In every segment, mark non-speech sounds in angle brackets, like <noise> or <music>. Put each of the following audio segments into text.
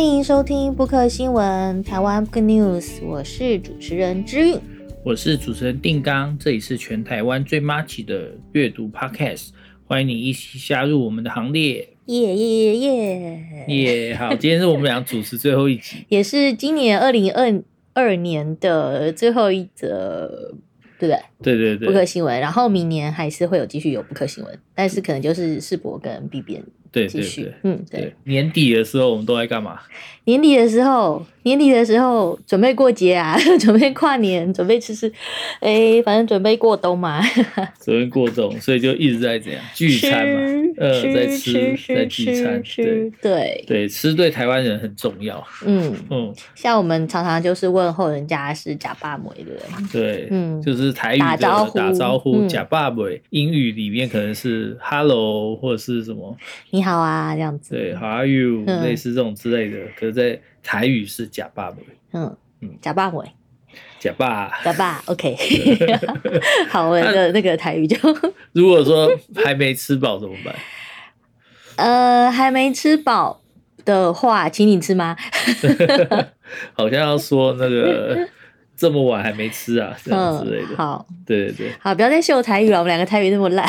欢迎收听布克新闻台湾 Book News，我是主持人之韵，我是主持人定刚，这里是全台湾最麻吉的阅读 Podcast，欢迎你一起加入我们的行列，耶耶耶耶！好，今天是我们俩主持最后一集，<laughs> 也是今年二零二二年的最后一则。对不对？对对对，布克新闻，然后明年还是会有继续有布克新闻，但是可能就是世博跟 B 编继续，对对对，嗯对，年底的时候我们都在干嘛？年底的时候，年底的时候准备过节啊，<laughs> 准备跨年，准备吃吃，哎，反正准备过冬嘛。<laughs> 准备过冬，所以就一直在这样聚餐嘛，呃，在吃，在聚餐，对对对，吃对台湾人很重要。嗯嗯，像我们常常就是问候人家是呷饱没的人，对，嗯，就是台语的打招呼，打招呼呷饱没，英语里面可能是 hello 或者是什么你好啊这样子，对，how are you 类似这种之类的，可是。在台语是呷饱没，嗯嗯，呷饱没，呷饱，呷饱，OK，<laughs> 好，我的那个台语就，<laughs> 如果说还没吃饱怎么办？呃，还没吃饱的话，请你吃吗？<laughs> 好像要说那个这么晚还没吃啊，这样之类的。嗯、好，对对对，好，不要再秀台语了，我们两个台语那么烂。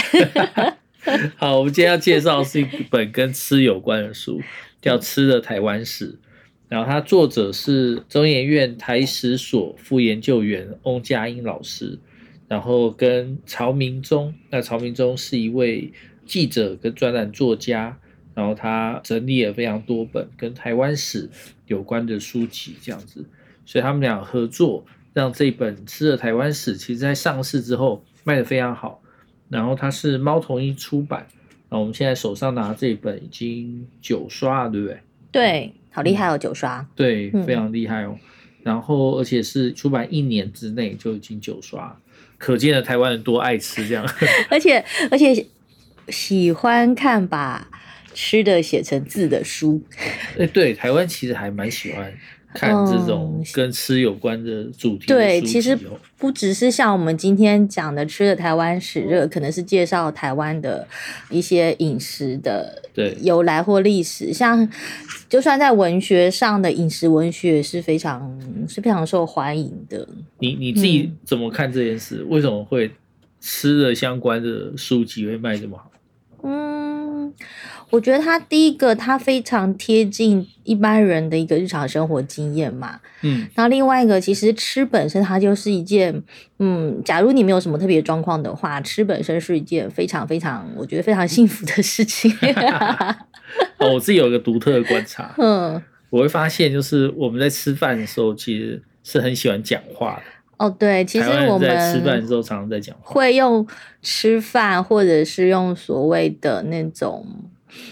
好，我们今天要介绍是一本跟吃有关的书，叫《吃的台湾史》。然后，他作者是中研院台史所副研究员翁佳音老师，然后跟曹明宗，那曹明宗是一位记者跟专栏作家，然后他整理了非常多本跟台湾史有关的书籍，这样子，所以他们俩合作，让这本《吃的台湾史》其实在上市之后卖得非常好。然后它是猫头鹰出版，然后我们现在手上拿这本已经九刷了，对不对？对。好厉害哦，九刷，对，非常厉害哦。嗯、然后，而且是出版一年之内就已经九刷，可见了台湾人多爱吃这样。<laughs> 而且，而且喜欢看把吃的写成字的书。哎，对，台湾其实还蛮喜欢。看这种跟吃有关的主题对，其实不只是像我们今天讲的吃的台湾史热，可能是介绍台湾的一些饮食的由来或历史。像就算在文学上的饮食文学是非常是非常受欢迎的。你你自己怎么看这件事？嗯、为什么会吃的相关的书籍会卖这么好？嗯。我觉得他第一个，他非常贴近一般人的一个日常生活经验嘛。嗯，然后另外一个，其实吃本身它就是一件，嗯，假如你没有什么特别状况的话，吃本身是一件非常非常，我觉得非常幸福的事情。<laughs> 哦，我自己有一个独特的观察，嗯，我会发现就是我们在吃饭的时候，其实是很喜欢讲话的。哦，对，其实我们在吃饭的时候常常在讲话，会用吃饭，或者是用所谓的那种。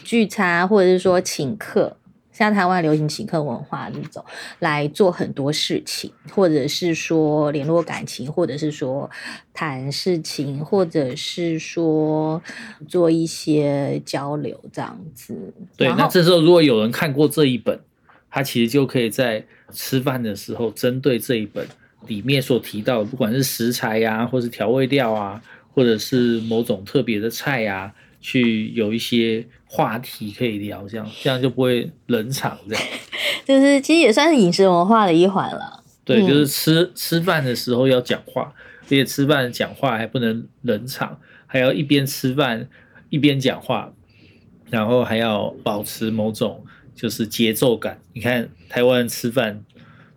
聚餐，或者是说请客，像台湾流行请客文化这种来做很多事情，或者是说联络感情，或者是说谈事情，或者是说做一些交流这样子。对，那这时候如果有人看过这一本，他其实就可以在吃饭的时候，针对这一本里面所提到的，不管是食材呀、啊，或是调味料啊，或者是某种特别的菜呀、啊。去有一些话题可以聊，这样这样就不会冷场，这样 <laughs> 就是其实也算是饮食文化的一环了。对，就是吃、嗯、吃饭的时候要讲话，而且吃饭讲话还不能冷场，还要一边吃饭一边讲话，然后还要保持某种就是节奏感。你看台湾人吃饭。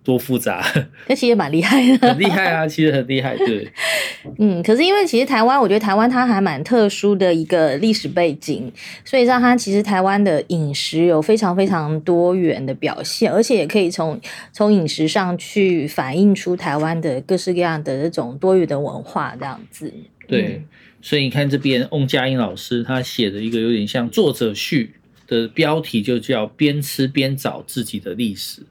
多复杂，<laughs> 但其实也蛮厉害的，很厉害啊，其实很厉害，对，<laughs> 嗯，可是因为其实台湾，我觉得台湾它还蛮特殊的一个历史背景，所以让它其实台湾的饮食有非常非常多元的表现，而且也可以从从饮食上去反映出台湾的各式各样的这种多元的文化这样子。对，嗯、所以你看这边翁佳音老师他写的一个有点像作者序的标题，就叫边吃边找自己的历史。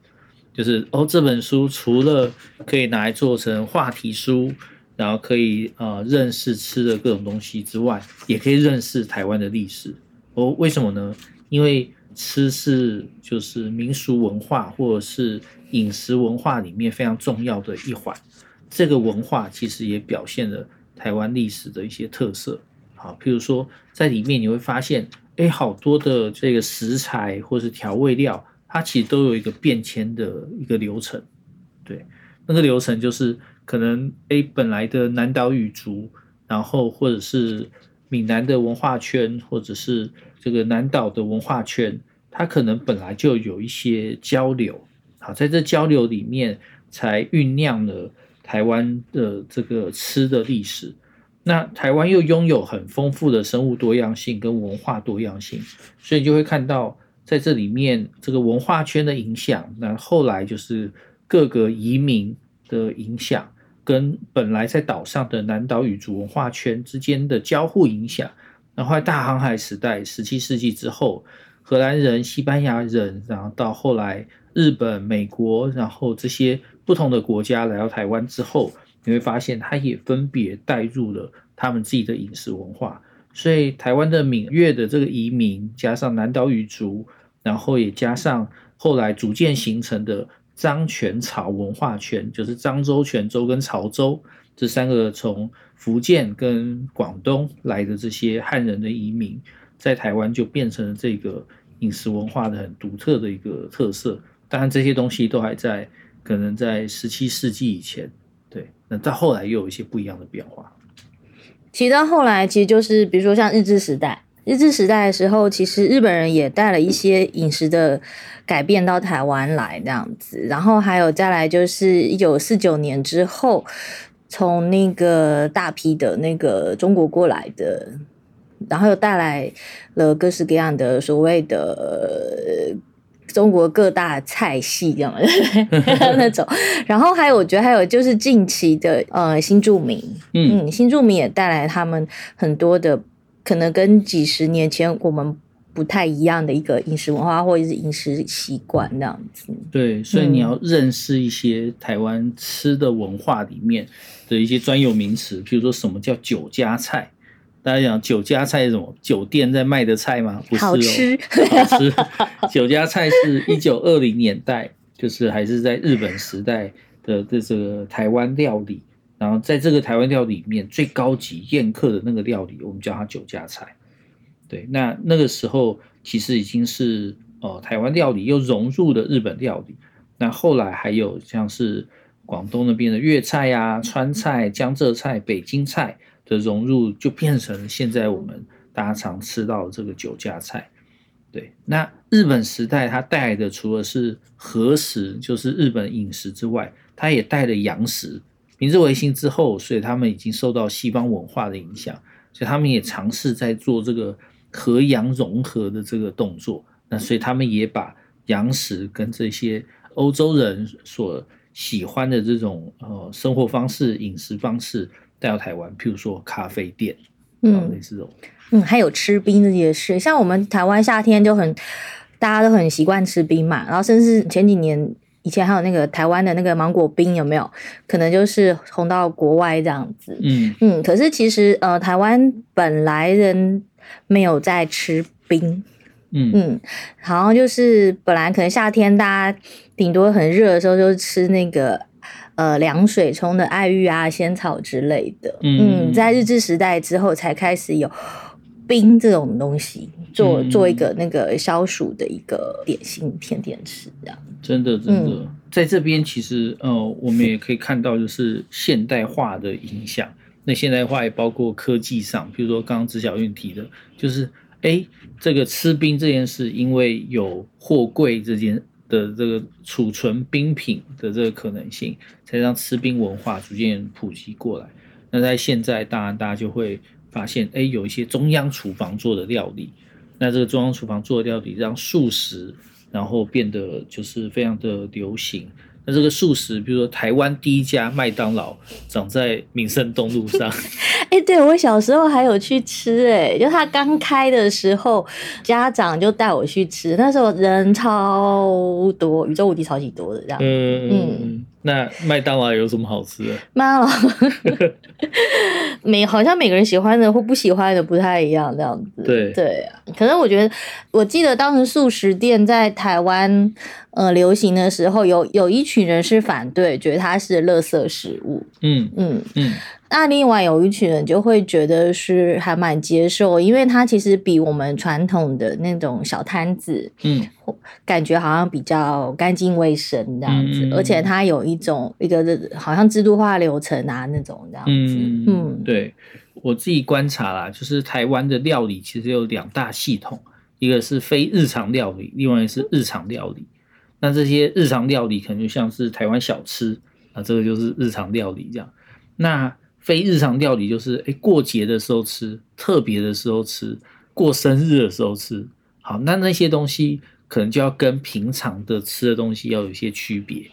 就是哦，这本书除了可以拿来做成话题书，然后可以呃认识吃的各种东西之外，也可以认识台湾的历史。哦，为什么呢？因为吃是就是民俗文化或者是饮食文化里面非常重要的一环。这个文化其实也表现了台湾历史的一些特色。好，譬如说在里面你会发现，哎，好多的这个食材或是调味料。它其实都有一个变迁的一个流程。对，那个流程就是可能 A 本来的南岛语族，然后或者是闽南的文化圈，或者是这个南岛的文化圈，它可能本来就有一些交流。好，在这交流里面，才酝酿了台湾的这个吃的历史。那台湾又拥有很丰富的生物多样性跟文化多样性，所以就会看到在这里面这个文化圈的影响。那后来就是各个移民的影响，跟本来在岛上的南岛语族文化圈之间的交互影响。然后在大航海时代，十七世纪之后，荷兰人、西班牙人，然后到后来日本、美国，然后这些不同的国家来到台湾之后。你会发现，它也分别带入了他们自己的饮食文化，所以台湾的闽粤的这个移民，加上南岛语族，然后也加上后来逐渐形成的漳泉潮文化圈，就是漳州、泉州跟潮州这三个从福建跟广东来的这些汉人的移民，在台湾就变成了这个饮食文化的很独特的一个特色。当然，这些东西都还在可能在十七世纪以前。对，那到后来又有一些不一样的变化。其实到后来，其实就是比如说像日治时代，日治时代的时候，其实日本人也带了一些饮食的改变到台湾来这样子。然后还有再来就是一九四九年之后，从那个大批的那个中国过来的，然后又带来了各式各样的所谓的。中国各大菜系这样的 <laughs> 那种，然后还有我觉得还有就是近期的呃新住民，嗯，新住民也带来他们很多的可能跟几十年前我们不太一样的一个饮食文化或者是饮食习惯那样子。对，所以你要认识一些台湾吃的文化里面的一些专有名词，譬如说什么叫酒家菜。大家讲酒家菜是什么？酒店在卖的菜吗？不是哦，好吃，好吃。<laughs> 酒家菜是一九二零年代，就是还是在日本时代的这这个台湾料理。然后在这个台湾料理里面，最高级宴客的那个料理，我们叫它酒家菜。对，那那个时候其实已经是呃台湾料理又融入了日本料理。那后来还有像是广东那边的粤菜呀、啊、川菜、江浙菜、北京菜。的融入就变成现在我们大家常吃到的这个酒家菜，对。那日本时代它带来的除了是和食，就是日本饮食之外，它也带了洋食。明治维新之后，所以他们已经受到西方文化的影响，所以他们也尝试在做这个和洋融合的这个动作。那所以他们也把洋食跟这些欧洲人所喜欢的这种呃生活方式、饮食方式。带到台湾，譬如说咖啡店，嗯，类似这种，嗯，还有吃冰这些事，像我们台湾夏天就很，大家都很习惯吃冰嘛，然后甚至前几年以前还有那个台湾的那个芒果冰有没有？可能就是红到国外这样子，嗯嗯，可是其实呃，台湾本来人没有在吃冰，嗯嗯，好像就是本来可能夏天大家顶多很热的时候就吃那个。呃，凉水冲的爱玉啊、仙草之类的，嗯，在日治时代之后才开始有冰这种东西，做做一个那个消暑的一个点心甜点吃，这样。真的，真的，嗯、在这边其实呃，我们也可以看到就是现代化的影响。那现代化也包括科技上，比如说刚刚子小韵提的，就是哎，这个吃冰这件事，因为有货柜这件。的这个储存冰品的这个可能性，才让吃冰文化逐渐普及过来。那在现在，当然大家就会发现，哎，有一些中央厨房做的料理。那这个中央厨房做的料理，让素食然后变得就是非常的流行。那这个素食，比如说台湾第一家麦当劳，长在民生东路上。<laughs> 哎、欸，对，我小时候还有去吃，哎，就他刚开的时候，家长就带我去吃，那时候人超多，宇宙无敌超级多的这样。嗯嗯。那麦当劳有什么好吃的？麦当劳，<laughs> <laughs> 每好像每个人喜欢的或不喜欢的不太一样，这样子。对对啊，可能我觉得，我记得当时素食店在台湾呃流行的时候，有有一群人是反对，觉得它是垃圾食物。嗯嗯嗯。那另外有一群人就会觉得是还蛮接受，因为它其实比我们传统的那种小摊子，嗯，感觉好像比较干净卫生这样子，嗯、而且它有一种一个好像制度化流程啊那种这样子。嗯，嗯对我自己观察啦，就是台湾的料理其实有两大系统，一个是非日常料理，另外是日常料理。那这些日常料理可能就像是台湾小吃啊，这个就是日常料理这样。那非日常料理就是，哎、欸，过节的时候吃，特别的时候吃，过生日的时候吃。好，那那些东西可能就要跟平常的吃的东西要有一些区别。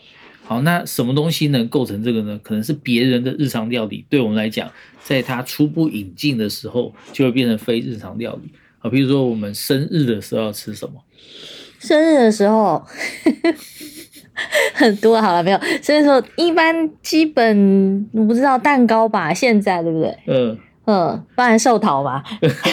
好，那什么东西能构成这个呢？可能是别人的日常料理，对我们来讲，在它初步引进的时候，就会变成非日常料理。好，比如说我们生日的时候要吃什么？生日的时候。<laughs> 很多好了没有，所以说一般基本我不知道蛋糕吧，现在对不对？嗯嗯，不然寿桃吧。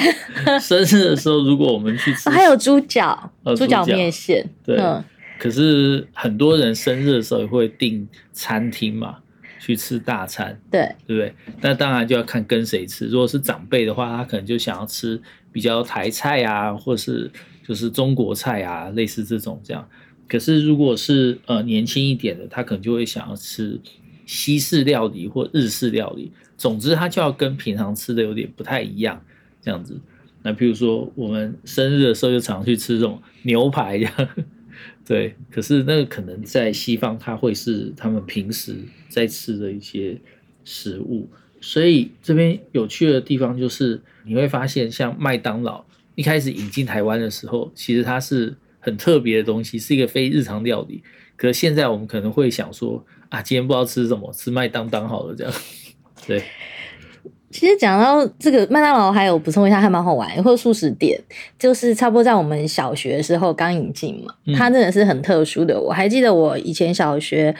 <laughs> 生日的时候，如果我们去吃，<laughs> 还有猪脚，猪脚面线。对，嗯、可是很多人生日的时候也会订餐厅嘛，去吃大餐。对，对不对？那当然就要看跟谁吃。如果是长辈的话，他可能就想要吃比较台菜啊，或是就是中国菜啊，类似这种这样。可是，如果是呃年轻一点的，他可能就会想要吃西式料理或日式料理。总之，他就要跟平常吃的有点不太一样，这样子。那譬如说，我们生日的时候就常去吃这种牛排，这样对。可是那个可能在西方，它会是他们平时在吃的一些食物。所以这边有趣的地方就是，你会发现，像麦当劳一开始引进台湾的时候，其实它是。很特别的东西，是一个非日常料理。可是现在我们可能会想说，啊，今天不知道吃什么，吃麦当当好了，这样，<laughs> 对。其实讲到这个麦当劳，还有补充一下，还蛮好玩，或者素食店，就是差不多在我们小学的时候刚引进嘛，它真的是很特殊的。我还记得我以前小学，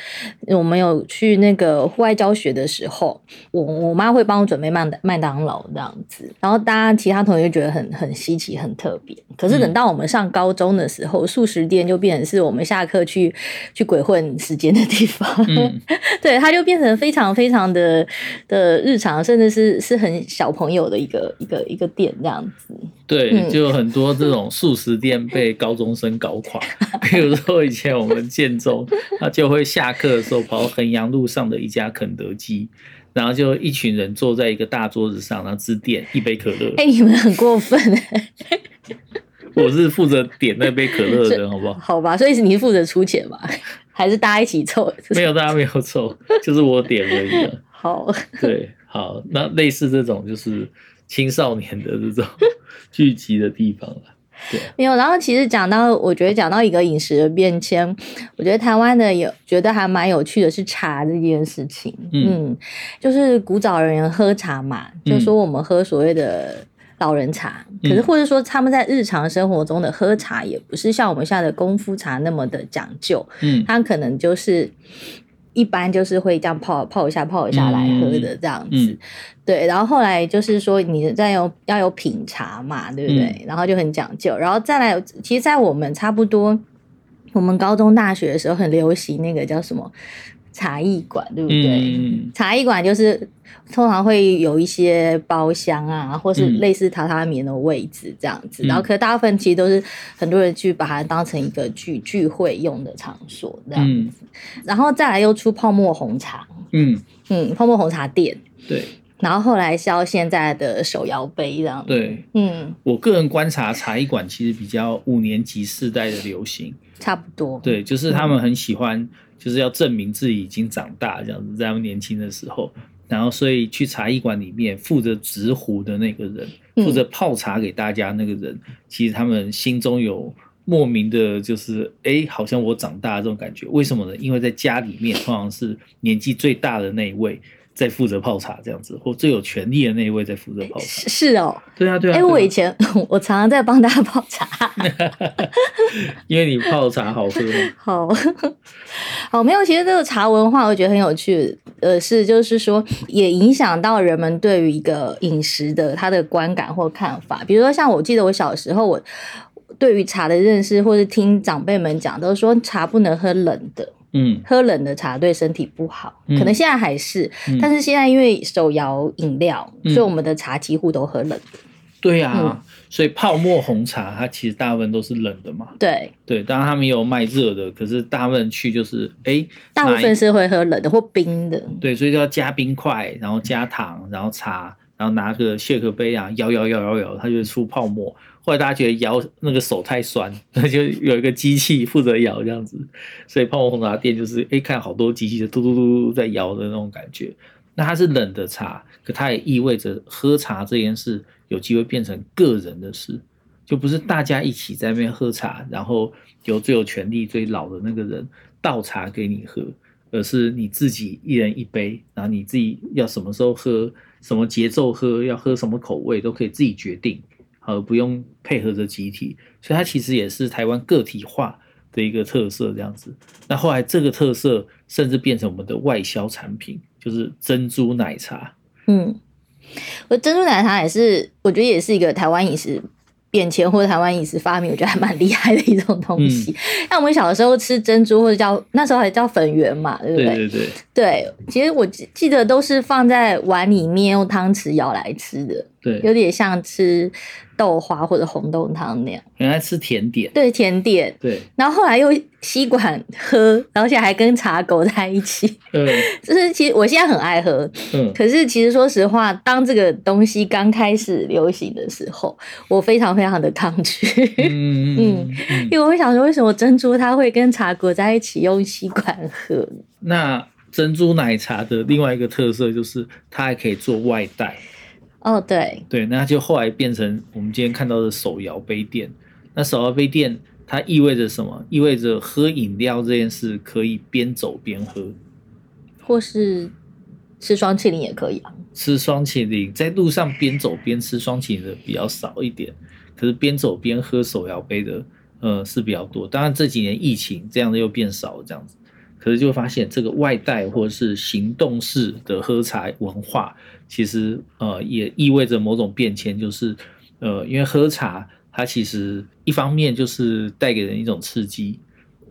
我们有去那个户外教学的时候，我我妈会帮我准备麦麦当劳这样子，然后大家其他同学觉得很很稀奇、很特别。可是等到我们上高中的时候，素食店就变成是我们下课去去鬼混时间的地方，嗯、<laughs> 对，它就变成非常非常的的日常，甚至是。是很小朋友的一个一个一个店这样子，对，就很多这种素食店被高中生搞垮。<laughs> 比如说以前我们建中，他就会下课的时候跑到衡阳路上的一家肯德基，然后就一群人坐在一个大桌子上，然后只点一杯可乐。哎、欸，你们很过分哎！我是负责点那杯可乐的人，<laughs> 好不好？好吧，所以是你负责出钱吧？<laughs> 还是大家一起凑？没有，大家没有凑，就是我点而已。好，对。好，那类似这种就是青少年的这种 <laughs> 聚集的地方了。对，没有。然后其实讲到，我觉得讲到一个饮食的变迁，我觉得台湾的有觉得还蛮有趣的是茶这件事情。嗯，嗯，就是古早人喝茶嘛，就说我们喝所谓的老人茶，嗯、可是或者说他们在日常生活中的喝茶也不是像我们现在的功夫茶那么的讲究。嗯，他可能就是。一般就是会这样泡泡一下泡一下来喝的这样子，嗯嗯、对。然后后来就是说你再有要有品茶嘛，对不对？嗯、然后就很讲究。然后再来，其实，在我们差不多我们高中大学的时候，很流行那个叫什么？茶艺馆对不对？嗯、茶艺馆就是通常会有一些包厢啊，或是类似榻榻米的位置这样子。嗯、然后，可大部分其实都是很多人去把它当成一个聚聚会用的场所这样子。嗯、然后再来又出泡沫红茶，嗯嗯，泡沫红茶店对。然后后来是到现在的手摇杯这样子。对，嗯，我个人观察茶艺馆其实比较五年级世代的流行，差不多。对，就是他们很喜欢。就是要证明自己已经长大，这样子，在他们年轻的时候，然后所以去茶艺馆里面负责执壶的那个人，负责泡茶给大家那个人，其实他们心中有莫名的，就是哎，好像我长大这种感觉。为什么呢？因为在家里面通常是年纪最大的那一位，在负责泡茶这样子，或最有权力的那一位在负责泡茶。是哦，对啊，对啊。哎、欸，我以前我常常在帮大家泡茶，<laughs> 因为你泡茶好喝。<laughs> 好好，没有，其实这个茶文化我觉得很有趣。呃，是就是说，也影响到人们对于一个饮食的他的观感或看法。比如说，像我记得我小时候，我对于茶的认识，或是听长辈们讲，都说茶不能喝冷的。嗯，喝冷的茶对身体不好，嗯、可能现在还是，嗯、但是现在因为手摇饮料，嗯、所以我们的茶几乎都喝冷的。对呀、啊，嗯、所以泡沫红茶它其实大部分都是冷的嘛。对对，当然他们也有卖热的，可是大部分去就是哎，大部分是会喝冷的或冰的。对，所以就要加冰块，然后加糖，然后茶，然后拿个谢客杯啊，摇摇摇摇摇，它就会出泡沫。后来大家觉得摇那个手太酸，那 <laughs> 就有一个机器负责摇这样子，所以泡沫红茶店就是哎、看好多机器就嘟嘟嘟嘟在摇的那种感觉。那它是冷的茶，可它也意味着喝茶这件事有机会变成个人的事，就不是大家一起在那边喝茶，然后由最有权力、最老的那个人倒茶给你喝，而是你自己一人一杯，然后你自己要什么时候喝、什么节奏喝、要喝什么口味都可以自己决定。而不用配合着集体，所以它其实也是台湾个体化的一个特色，这样子。那后来这个特色甚至变成我们的外销产品，就是珍珠奶茶。嗯，我珍珠奶茶也是，我觉得也是一个台湾饮食变迁或者台湾饮食发明，我觉得还蛮厉害的一种东西。那、嗯、我们小的时候吃珍珠，或者叫那时候还叫粉圆嘛，对不对？对对对。对，其实我记得都是放在碗里面用汤匙舀来吃的，对，有点像吃。豆花或者红豆汤那样，原来吃甜点，对甜点，对，然后后来又吸管喝，而且还跟茶狗在一起，嗯，就是其实我现在很爱喝，嗯，可是其实说实话，当这个东西刚开始流行的时候，我非常非常的抗拒，嗯嗯，因为我会想说，为什么珍珠它会跟茶狗在一起用吸管喝？那珍珠奶茶的另外一个特色就是它还可以做外带。哦，对对，那就后来变成我们今天看到的手摇杯店。那手摇杯店它意味着什么？意味着喝饮料这件事可以边走边喝，或是吃双淇淋也可以啊。吃双淇淋，在路上边走边吃双淇淋的比较少一点，可是边走边喝手摇杯的，呃，是比较多。当然这几年疫情这样的又变少了，这样子。可是就发现这个外带或者是行动式的喝茶文化，其实呃也意味着某种变迁，就是呃因为喝茶它其实一方面就是带给人一种刺激，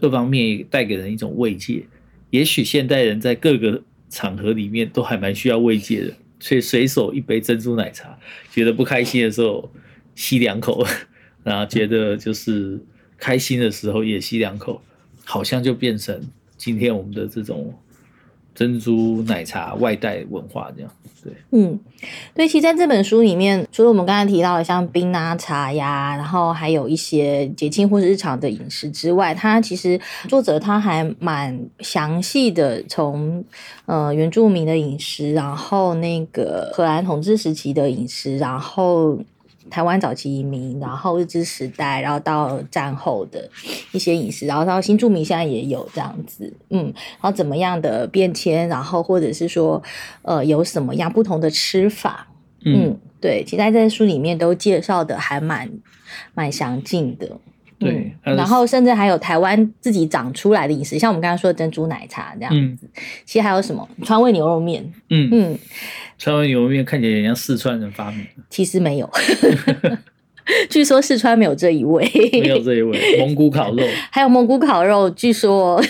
二方面带给人一种慰藉。也许现代人在各个场合里面都还蛮需要慰藉的，所以随手一杯珍珠奶茶，觉得不开心的时候吸两口，<laughs> 然后觉得就是开心的时候也吸两口，好像就变成。今天我们的这种珍珠奶茶外带文化，这样对，嗯，对，其实在这本书里面，除了我们刚才提到的像冰啊茶呀，然后还有一些节庆或是日常的饮食之外，它其实作者他还蛮详细的从呃原住民的饮食，然后那个荷兰统治时期的饮食，然后。台湾早期移民，然后日治时代，然后到战后的一些饮食，然后到新住民现在也有这样子，嗯，然后怎么样的变迁，然后或者是说，呃，有什么样不同的吃法，嗯，嗯，对，其实在这书里面都介绍的还蛮蛮详尽的。对，嗯、然后甚至还有台湾自己长出来的饮食，像我们刚刚说的珍珠奶茶这样子。嗯、其实还有什么川味牛肉面？嗯嗯，川味牛肉面看起来也像四川人发明。其实没有，<laughs> 据说四川没有这一位，没有这一位。蒙古烤肉，<laughs> 还有蒙古烤肉，据说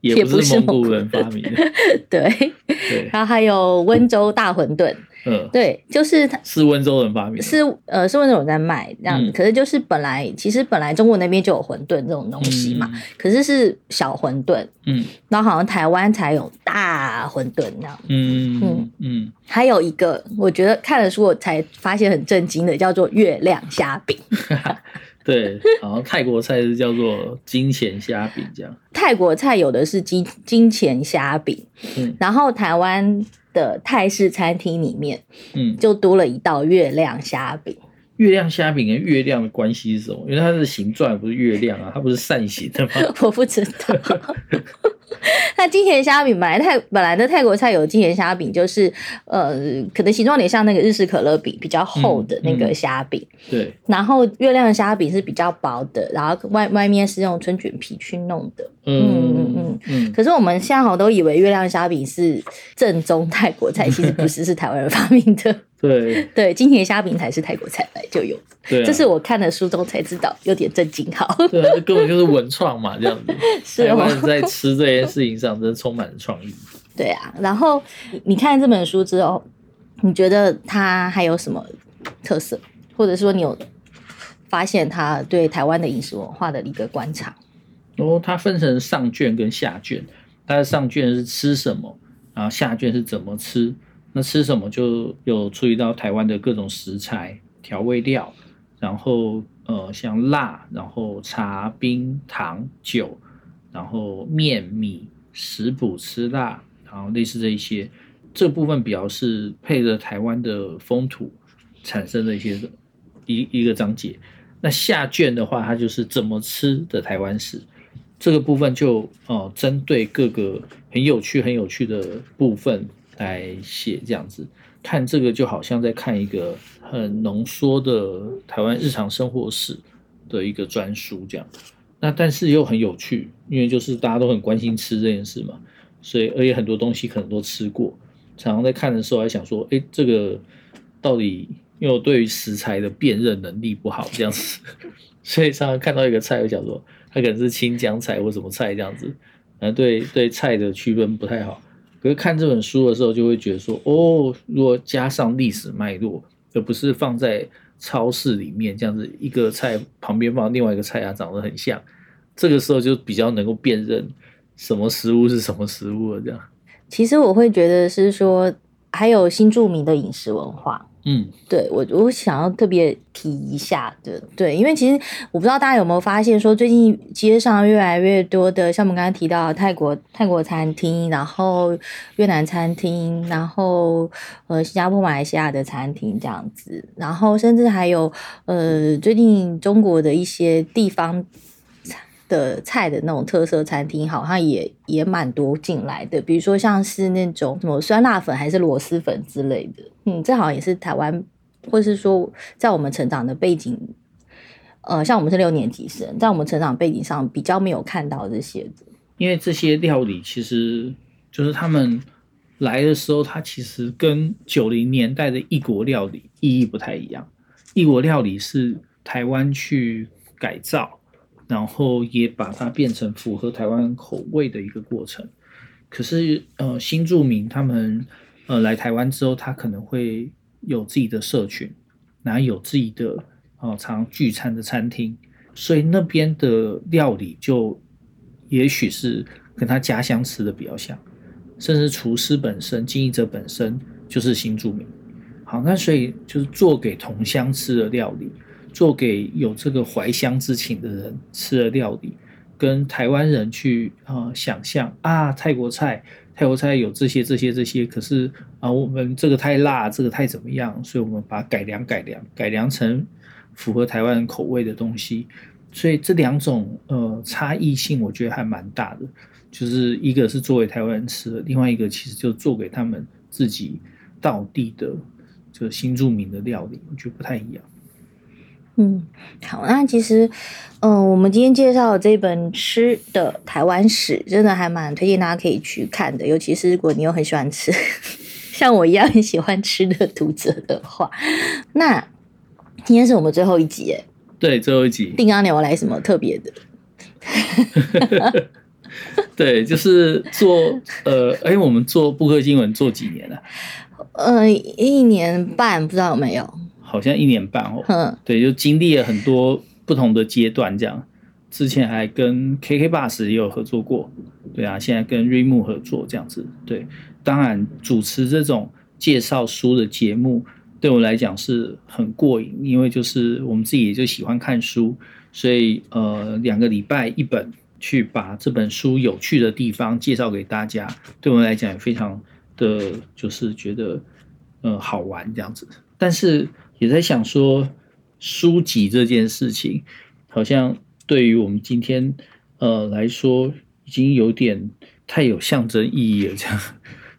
也不是蒙古人发明的。<laughs> 对，对，然后还有温州大馄饨。嗯，对，就是它是温州人发明的，是呃是温州人在卖这样子。嗯、可是就是本来其实本来中国那边就有馄饨这种东西嘛，嗯、可是是小馄饨，嗯，然后好像台湾才有大馄饨这样，嗯嗯嗯。还有一个我觉得看了书我才发现很震惊的，叫做月亮虾饼。<laughs> 对，好像泰国菜是叫做金钱虾饼这样。泰国菜有的是金金钱虾饼，嗯，然后台湾。的泰式餐厅里面，嗯，就多了一道月亮虾饼。月亮虾饼跟月亮的关系是什么？因为它的形状不是月亮啊，它不是扇形的吗？<laughs> 我不知道。<laughs> 那金钱虾饼本来泰本来的泰国菜有金钱虾饼，就是呃，可能形状有点像那个日式可乐饼，比较厚的那个虾饼。嗯嗯、对。然后月亮虾饼是比较薄的，然后外外面是用春卷皮去弄的。嗯嗯嗯嗯。可是我们现在好像都以为月亮虾饼是正宗泰国菜，<laughs> 其实不是，是台湾人发明的。对 <laughs> 对，金钱虾饼才是泰国菜来就有的。对、啊，这是我看了书中才知道，有点震惊。好，对、啊，这根本就是文创嘛，这样子。<laughs> 是台湾人在吃这件事情上真的充满了创意。对啊，然后你看这本书之后，你觉得它还有什么特色，或者说你有发现它对台湾的饮食文化的一个观察？哦，它分成上卷跟下卷，它的上卷是吃什么，然后下卷是怎么吃。那吃什么就有注意到台湾的各种食材、调味料，然后呃像辣，然后茶、冰、糖、酒，然后面、米、食补、吃辣，然后类似这一些，这部分比较是配着台湾的风土产生的一些一一个章节。那下卷的话，它就是怎么吃的台湾史，这个部分就哦针对各个很有趣、很有趣的部分。来写这样子，看这个就好像在看一个很浓缩的台湾日常生活史的一个专书这样。那但是又很有趣，因为就是大家都很关心吃这件事嘛，所以而且很多东西可能都吃过。常常在看的时候还想说，哎，这个到底因为我对于食材的辨认能力不好这样子，<laughs> 所以常常看到一个菜，我想说它可能是青江菜或什么菜这样子，反正对对菜的区分不太好。可是看这本书的时候，就会觉得说，哦，如果加上历史脉络，而不是放在超市里面这样子，一个菜旁边放另外一个菜啊，长得很像，这个时候就比较能够辨认什么食物是什么食物了。这样，其实我会觉得是说，还有新著名的饮食文化。嗯，对我我想要特别提一下的，对，因为其实我不知道大家有没有发现，说最近街上越来越多的，像我们刚刚提到泰国泰国餐厅，然后越南餐厅，然后呃新加坡、马来西亚的餐厅这样子，然后甚至还有呃最近中国的一些地方。的菜的那种特色餐厅，好像也也蛮多进来的，比如说像是那种什么酸辣粉还是螺蛳粉之类的，嗯，这好像也是台湾，或是说在我们成长的背景，呃，像我们是六年级生，在我们成长背景上比较没有看到这些的，因为这些料理其实就是他们来的时候，它其实跟九零年代的异国料理意义不太一样，异国料理是台湾去改造。然后也把它变成符合台湾口味的一个过程。可是，呃，新住民他们呃来台湾之后，他可能会有自己的社群，然后有自己的呃常聚餐的餐厅，所以那边的料理就也许是跟他家乡吃的比较像，甚至厨师本身、经营者本身就是新住民。好，那所以就是做给同乡吃的料理。做给有这个怀乡之情的人吃的料理，跟台湾人去啊、呃、想象啊泰国菜，泰国菜有这些这些这些，可是啊我们这个太辣，这个太怎么样，所以我们把它改良改良改良成符合台湾人口味的东西。所以这两种呃差异性，我觉得还蛮大的。就是一个是作为台湾人吃的，另外一个其实就做给他们自己道地的就新住民的料理，我觉得不太一样。嗯，好，那其实，嗯、呃，我们今天介绍的这本吃的台湾史，真的还蛮推荐大家可以去看的，尤其是如果你又很喜欢吃，<laughs> 像我一样很喜欢吃的读者的话，那今天是我们最后一集，哎，对，最后一集，定刚你要来什么特别的？<laughs> 对，就是做，呃，哎，我们做布克新闻做几年了？呃，一年半，不知道有没有。好像一年半哦，嗯对，就经历了很多不同的阶段，这样。之前还跟 KK Bus 也有合作过，对啊，现在跟瑞木合作这样子，对。当然，主持这种介绍书的节目，对我来讲是很过瘾，因为就是我们自己也就喜欢看书，所以呃，两个礼拜一本，去把这本书有趣的地方介绍给大家，对我们来讲也非常的就是觉得呃好玩这样子，但是。也在想说，书籍这件事情，好像对于我们今天呃来说，已经有点太有象征意义了。这样，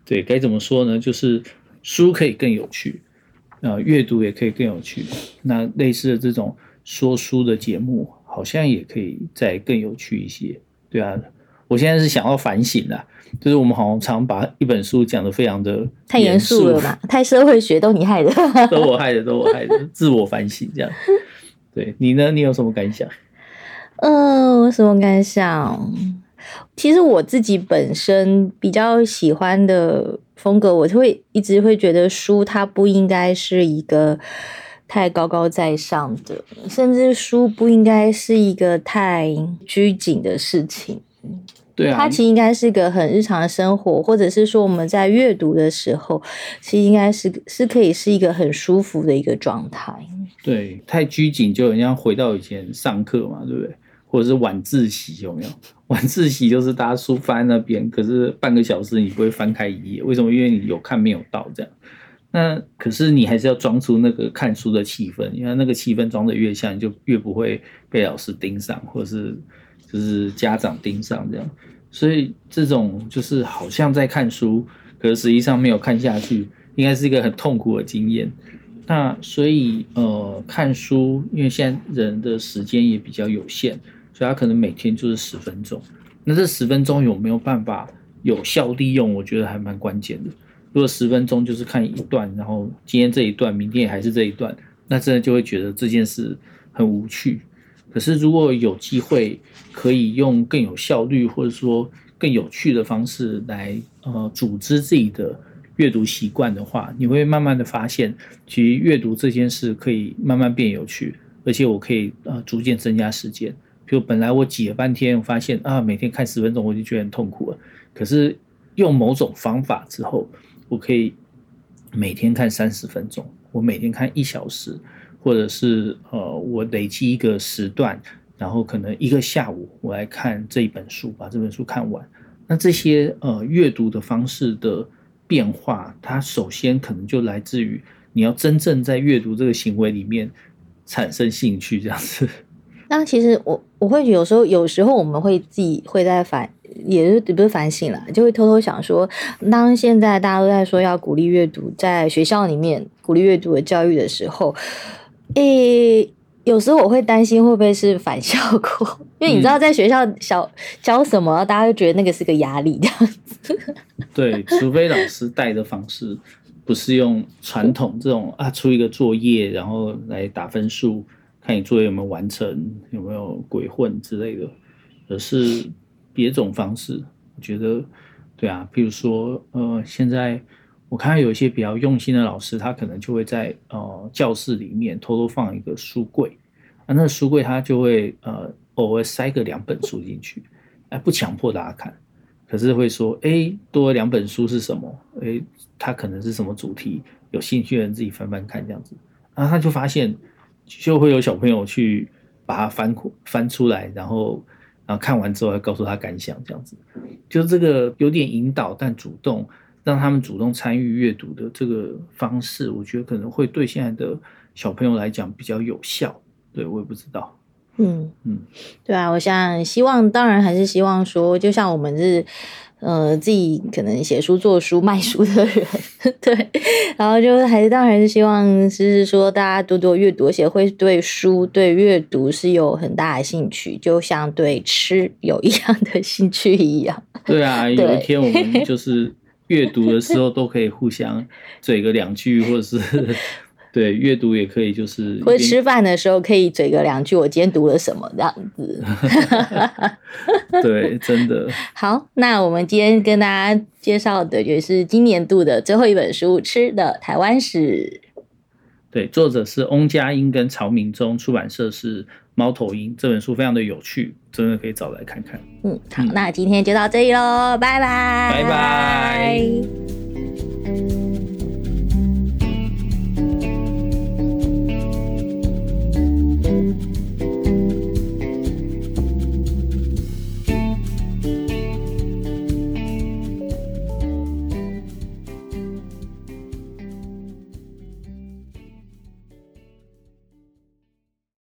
对，该怎么说呢？就是书可以更有趣，呃，阅读也可以更有趣。那类似的这种说书的节目，好像也可以再更有趣一些，对啊。我现在是想要反省了，就是我们好像常把一本书讲得非常的太严肃了嘛，太社会学，都你害的，<laughs> 都我害的，都我害的，自我反省这样。对，你呢？你有什么感想？<laughs> 嗯，我什么感想？其实我自己本身比较喜欢的风格，我就会一直会觉得书它不应该是一个太高高在上的，甚至书不应该是一个太拘谨的事情。对啊，它其实应该是个很日常的生活，或者是说我们在阅读的时候，其实应该是是可以是一个很舒服的一个状态。对，太拘谨就人家回到以前上课嘛，对不对？或者是晚自习有没有？<laughs> 晚自习就是大家书翻那边，可是半个小时你不会翻开一页，为什么？因为你有看没有到这样。那可是你还是要装出那个看书的气氛，因为那个气氛装的越像，你就越不会被老师盯上，或者是。就是家长盯上这样，所以这种就是好像在看书，可是实际上没有看下去，应该是一个很痛苦的经验。那所以呃，看书，因为现在人的时间也比较有限，所以他可能每天就是十分钟。那这十分钟有没有办法有效利用？我觉得还蛮关键的。如果十分钟就是看一段，然后今天这一段，明天也还是这一段，那真的就会觉得这件事很无趣。可是，如果有机会可以用更有效率或者说更有趣的方式来呃组织自己的阅读习惯的话，你会慢慢的发现，其实阅读这件事可以慢慢变有趣，而且我可以呃逐渐增加时间。比如本来我挤了半天，发现啊每天看十分钟我就觉得很痛苦了。可是用某种方法之后，我可以每天看三十分钟，我每天看一小时。或者是呃，我累积一个时段，然后可能一个下午我来看这一本书，把这本书看完。那这些呃阅读的方式的变化，它首先可能就来自于你要真正在阅读这个行为里面产生兴趣，这样子。<laughs> 那其实我我会有时候有时候我们会自己会在反，也是不是反省啦，就会偷偷想说，当现在大家都在说要鼓励阅读，在学校里面鼓励阅读的教育的时候。诶、欸，有时候我会担心会不会是反效果，<laughs> 因为你知道，在学校小教什么，大家就觉得那个是个压力这样子。<laughs> 对，除非老师带的方式不是用传统这种啊，出一个作业然后来打分数，看你作业有没有完成，有没有鬼混之类的，而是别种方式。我觉得，对啊，譬如说，呃，现在。我看到有一些比较用心的老师，他可能就会在呃教室里面偷偷放一个书柜，啊，那书柜他就会呃偶尔塞个两本书进去，哎，不强迫大家看，可是会说，哎，多了两本书是什么？哎，他可能是什么主题？有兴趣的人自己翻翻看这样子，然后他就发现就会有小朋友去把它翻翻出来，然后然后看完之后还告诉他感想这样子，就这个有点引导但主动。让他们主动参与阅读的这个方式，我觉得可能会对现在的小朋友来讲比较有效。对，我也不知道。嗯嗯，对啊，我想希望，当然还是希望说，就像我们是呃自己可能写书、做书、卖书的人，<laughs> 对，然后就还是当然还是希望是说大家多多阅读，而且会对书、对阅读是有很大的兴趣，就像对吃有一样的兴趣一样。对啊，有一天我们就是。阅读的时候都可以互相 <laughs> 嘴个两句，或者是 <laughs> 对阅读也可以，就是或者吃饭的时候可以嘴个两句，我今天读了什么这样子。<laughs> 对，真的。好，那我们今天跟大家介绍的也是今年度的最后一本书《吃的台湾史》。对，作者是翁佳音，跟曹明忠，出版社是猫头鹰。这本书非常的有趣，真的可以找来看看。嗯，好，那今天就到这里喽，拜拜，拜拜。